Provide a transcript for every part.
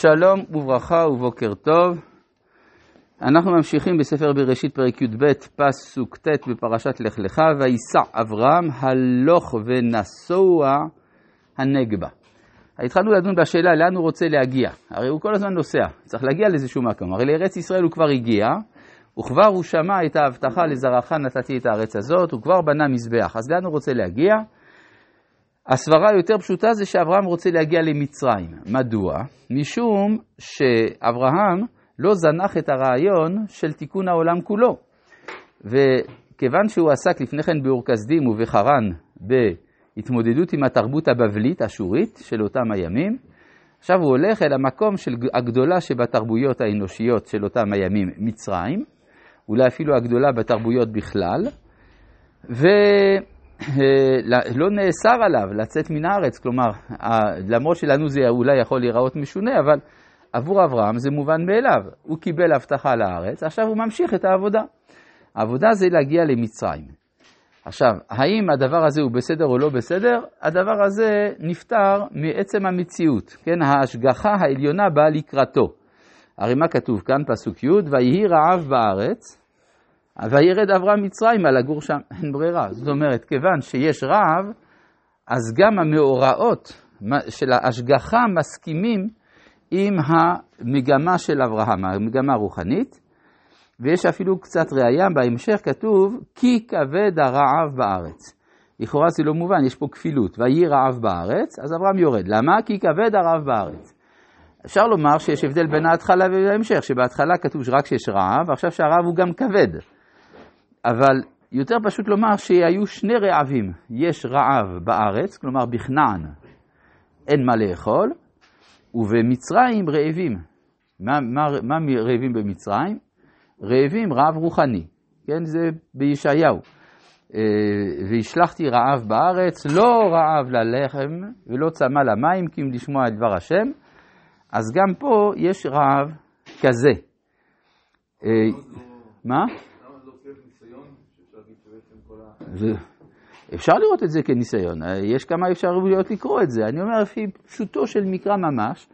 שלום וברכה ובוקר טוב. אנחנו ממשיכים בספר בראשית פרק י"ב, פסוק ט' בפרשת לך לך, וייסע אברהם הלוך ונסוע הנגבה. התחלנו לדון בשאלה לאן הוא רוצה להגיע. הרי הוא כל הזמן נוסע, צריך להגיע לאיזשהו מקום. הרי לארץ ישראל הוא כבר הגיע, וכבר הוא שמע את ההבטחה לזרעך נתתי את הארץ הזאת, הוא כבר בנה מזבח. אז לאן הוא רוצה להגיע? הסברה היותר פשוטה זה שאברהם רוצה להגיע למצרים. מדוע? משום שאברהם לא זנח את הרעיון של תיקון העולם כולו. וכיוון שהוא עסק לפני כן באור כסדים ובחרן בהתמודדות עם התרבות הבבלית, אשורית, של אותם הימים, עכשיו הוא הולך אל המקום של הגדולה שבתרבויות האנושיות של אותם הימים, מצרים, אולי אפילו הגדולה בתרבויות בכלל, ו... לא נאסר עליו לצאת מן הארץ, כלומר, למרות שלנו זה אולי יכול להיראות משונה, אבל עבור אברהם זה מובן מאליו. הוא קיבל הבטחה לארץ, עכשיו הוא ממשיך את העבודה. העבודה זה להגיע למצרים. עכשיו, האם הדבר הזה הוא בסדר או לא בסדר? הדבר הזה נפטר מעצם המציאות, כן? ההשגחה העליונה באה לקראתו. הרי מה כתוב כאן, פסוק י', ויהי רעב בארץ, וירד אברהם מצרימה לגור שם, אין ברירה. זאת אומרת, כיוון שיש רעב, אז גם המאורעות של ההשגחה מסכימים עם המגמה של אברהם, המגמה הרוחנית, ויש אפילו קצת ראייה בהמשך, כתוב, כי כבד הרעב בארץ. לכאורה זה לא מובן, יש פה כפילות, ויהי רעב בארץ, אז אברהם יורד. למה? כי כבד הרעב בארץ. אפשר לומר שיש הבדל בין ההתחלה וההמשך, שבהתחלה כתוב שרק שיש רעב, ועכשיו שהרעב הוא גם כבד. אבל יותר פשוט לומר שהיו שני רעבים, יש רעב בארץ, כלומר בכנען אין מה לאכול, ובמצרים רעבים. מה, מה, מה רעבים במצרים? רעבים רעב רוחני, כן, זה בישעיהו. אה, והשלחתי רעב בארץ, לא רעב ללחם ולא צמא למים, כי אם לשמוע את דבר השם, אז גם פה יש רעב כזה. אה, מה? אפשר לראות את זה כניסיון, יש כמה אפשרויות לקרוא את זה. אני אומר, לפי פשוטו של מקרא ממש,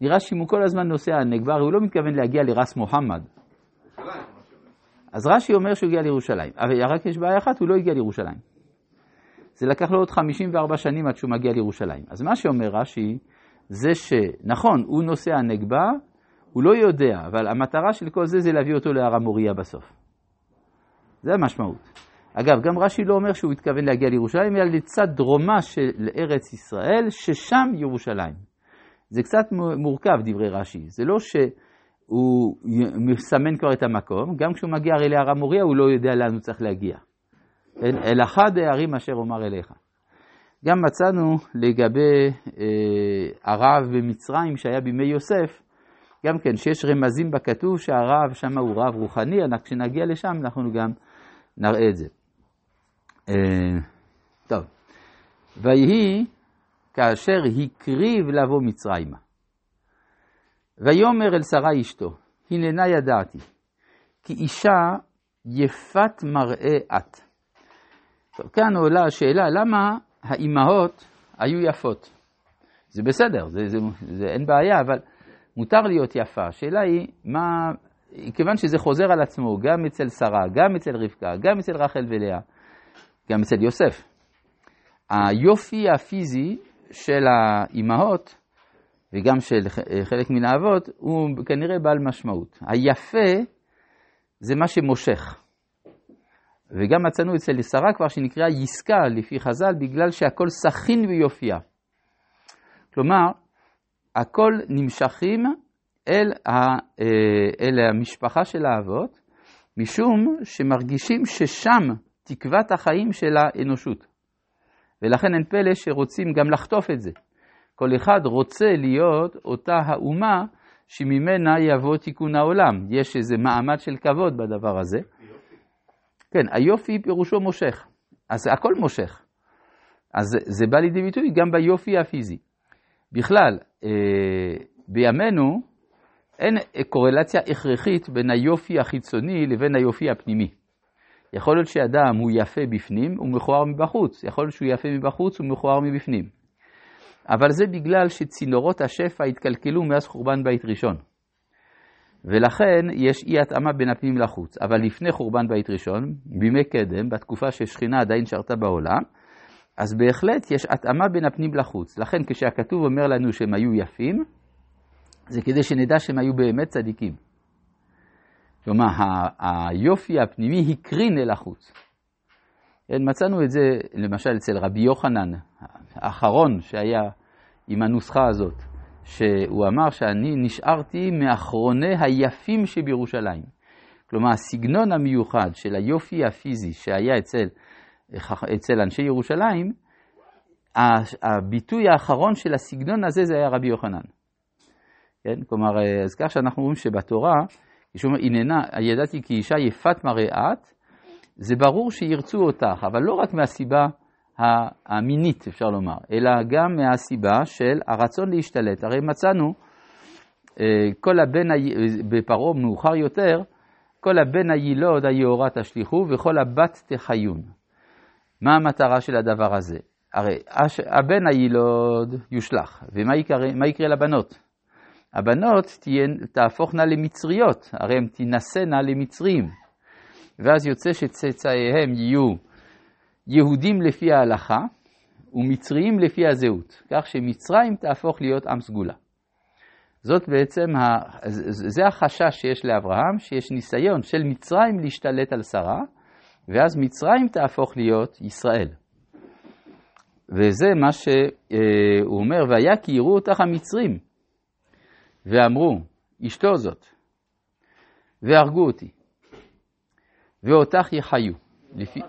נראה שאם הוא כל הזמן נוסע הנגבר, הוא לא מתכוון להגיע לרס מוחמד. אז רש"י אומר שהוא הגיע לירושלים, אבל רק יש בעיה אחת, הוא לא הגיע לירושלים. זה לקח לו עוד 54 שנים עד שהוא מגיע לירושלים. אז מה שאומר רש"י, זה שנכון, הוא נוסע הנגבה, הוא לא יודע, אבל המטרה של כל זה זה להביא אותו להר המוריה בסוף. זה המשמעות. אגב, גם רש"י לא אומר שהוא התכוון להגיע לירושלים, אלא לצד דרומה של ארץ ישראל, ששם ירושלים. זה קצת מורכב, דברי רש"י. זה לא שהוא מסמן כבר את המקום, גם כשהוא מגיע הרי להר המוריה, הוא לא יודע לאן הוא צריך להגיע. אל אחד הערים אשר אומר אליך. גם מצאנו לגבי אה, הרב במצרים שהיה בימי יוסף, גם כן, שיש רמזים בכתוב שהרב שם הוא רב רוחני, כשנגיע לשם אנחנו גם נראה את זה. אה, טוב, ויהי כאשר הקריב לבוא מצרימה. ויאמר אל שרה אשתו, הננה ידעתי, כי אישה יפת מראה את. טוב, כאן עולה השאלה, למה האימהות היו יפות? זה בסדר, זה, זה, זה, אין בעיה, אבל מותר להיות יפה. השאלה היא, מה, כיוון שזה חוזר על עצמו גם אצל שרה, גם אצל רבקה, גם אצל רחל ולאה, גם אצל יוסף. היופי הפיזי של האימהות וגם של חלק מן האבות הוא כנראה בעל משמעות. היפה זה מה שמושך. וגם מצאנו אצל שרה כבר שנקראה יסקה לפי חז"ל בגלל שהכל סכין ויופייה. כלומר, הכל נמשכים אל, ה, אה, אל המשפחה של האבות, משום שמרגישים ששם תקוות החיים של האנושות. ולכן אין פלא שרוצים גם לחטוף את זה. כל אחד רוצה להיות אותה האומה שממנה יבוא תיקון העולם. יש איזה מעמד של כבוד בדבר הזה. כן, היופי פירושו מושך. אז הכל מושך. אז זה בא לידי ביטוי גם ביופי הפיזי. בכלל, אה, בימינו אין קורלציה הכרחית בין היופי החיצוני לבין היופי הפנימי. יכול להיות שאדם הוא יפה בפנים ומכוער מבחוץ, יכול להיות שהוא יפה מבחוץ ומכוער מבפנים. אבל זה בגלל שצינורות השפע התקלקלו מאז חורבן בית ראשון. ולכן יש אי התאמה בין הפנים לחוץ. אבל לפני חורבן בית ראשון, בימי קדם, בתקופה ששכינה עדיין שרתה בעולם, אז בהחלט יש התאמה בין הפנים לחוץ. לכן כשהכתוב אומר לנו שהם היו יפים, זה כדי שנדע שהם היו באמת צדיקים. כלומר, היופי הפנימי הקרין אל החוץ. כן, מצאנו את זה למשל אצל רבי יוחנן, האחרון שהיה עם הנוסחה הזאת, שהוא אמר שאני נשארתי מאחרוני היפים שבירושלים. כלומר, הסגנון המיוחד של היופי הפיזי שהיה אצל, אצל אנשי ירושלים, הביטוי האחרון של הסגנון הזה זה היה רבי יוחנן. כן? כלומר, אז כך שאנחנו רואים שבתורה, כשהוא אומר, הננה, ידעתי כי אישה יפת מראה את, זה ברור שירצו אותך, אבל לא רק מהסיבה המינית, אפשר לומר, אלא גם מהסיבה של הרצון להשתלט. הרי מצאנו, אה, כל הבן, בפרעה מאוחר יותר, כל הבן הילוד היהורה תשליכו וכל הבת תחיון. מה המטרה של הדבר הזה? הרי הבן הילוד יושלך, ומה יקרה, יקרה לבנות? הבנות תהפוכנה למצריות, הרי הן תינשאנה למצרים. ואז יוצא שצאצאיהם יהיו יהודים לפי ההלכה ומצריים לפי הזהות, כך שמצרים תהפוך להיות עם סגולה. זאת בעצם, ה... זה החשש שיש לאברהם, שיש ניסיון של מצרים להשתלט על שרה, ואז מצרים תהפוך להיות ישראל. וזה מה שהוא אומר, והיה כי יראו אותך המצרים, ואמרו, אשתו זאת, והרגו אותי. ואותך יחיו. לפי...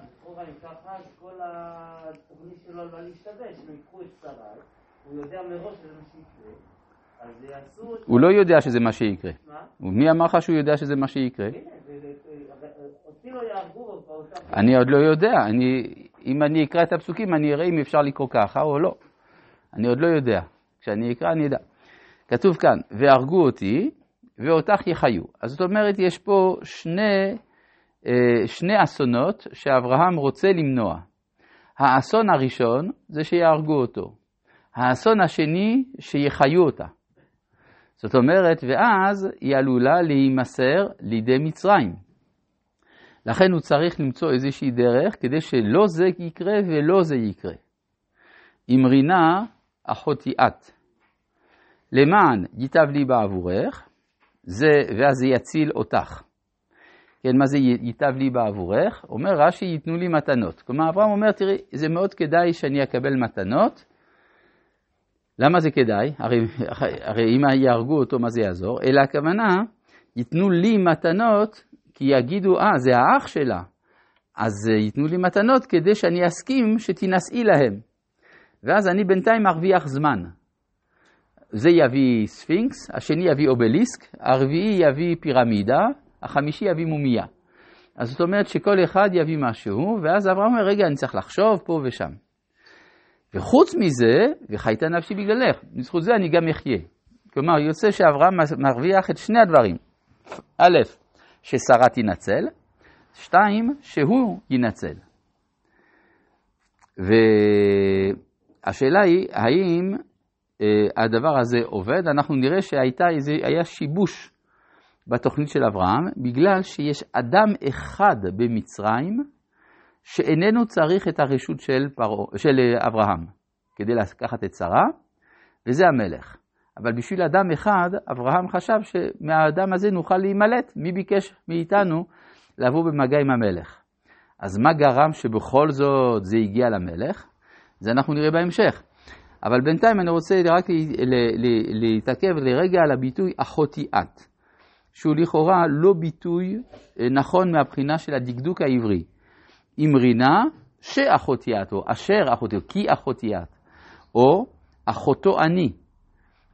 הוא לא יודע שזה מה שיקרה. מי אמר לך שהוא יודע שזה מה שיקרה? אני עוד לא יודע. אם אני אקרא את הפסוקים, אני אראה אם אפשר לקרוא ככה או לא. אני עוד לא יודע. כשאני אקרא, אני אדע. כתוב כאן, והרגו אותי, ואותך יחיו. אז זאת אומרת, יש פה שני אה, שני אסונות שאברהם רוצה למנוע. האסון הראשון זה שיהרגו אותו. האסון השני, שיחיו אותה. זאת אומרת, ואז היא עלולה להימסר לידי מצרים. לכן הוא צריך למצוא איזושהי דרך כדי שלא זה יקרה ולא זה יקרה. אמרינה אחותי את. למען ייטב לי בעבורך, זה, ואז זה יציל אותך. כן, מה זה ייטב לי בעבורך? אומר רש"י, ייתנו לי מתנות. כלומר, אברהם אומר, תראי, זה מאוד כדאי שאני אקבל מתנות. למה זה כדאי? הרי, הרי אם יהרגו אותו, מה זה יעזור? אלא הכוונה, ייתנו לי מתנות, כי יגידו, אה, זה האח שלה. אז ייתנו לי מתנות כדי שאני אסכים שתינשאי להם. ואז אני בינתיים ארוויח זמן. זה יביא ספינקס, השני יביא אובליסק, הרביעי יביא פירמידה, החמישי יביא מומיה. אז זאת אומרת שכל אחד יביא משהו, ואז אברהם אומר, רגע, אני צריך לחשוב פה ושם. וחוץ מזה, וחייתה נפשי בגללך, בזכות זה אני גם אחיה. כלומר, יוצא שאברהם מרוויח את שני הדברים. א', ששרה תינצל, שתיים, שהוא יינצל. והשאלה היא, האם הדבר הזה עובד? אנחנו נראה שהיה שיבוש בתוכנית של אברהם, בגלל שיש אדם אחד במצרים שאיננו צריך את הרשות של, פרו, של אברהם כדי לקחת את שרה, וזה המלך. אבל בשביל אדם אחד, אברהם חשב שמהאדם הזה נוכל להימלט. מי ביקש מאיתנו לבוא במגע עם המלך? אז מה גרם שבכל זאת זה הגיע למלך? זה אנחנו נראה בהמשך. אבל בינתיים אני רוצה רק להתעכב לרגע על הביטוי אחותי את. שהוא לכאורה לא ביטוי אה, נכון מהבחינה של הדקדוק העברי. אמרינה שאחותי את, או אשר אחותי, כי אחותי את, או אחותו אני.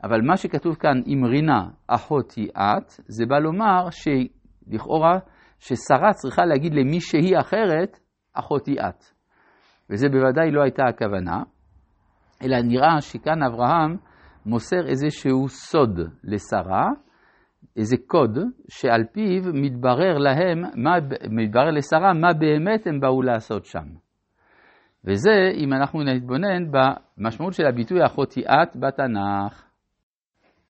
אבל מה שכתוב כאן, אמרינה אחותי את, זה בא לומר שלכאורה, ששרה צריכה להגיד למי שהיא אחרת, אחותי את. וזה בוודאי לא הייתה הכוונה, אלא נראה שכאן אברהם מוסר איזשהו סוד לשרה, איזה קוד שעל פיו מתברר להם, מה, מתברר לשרה מה באמת הם באו לעשות שם. וזה אם אנחנו נתבונן במשמעות של הביטוי אחותי את בתנ"ך.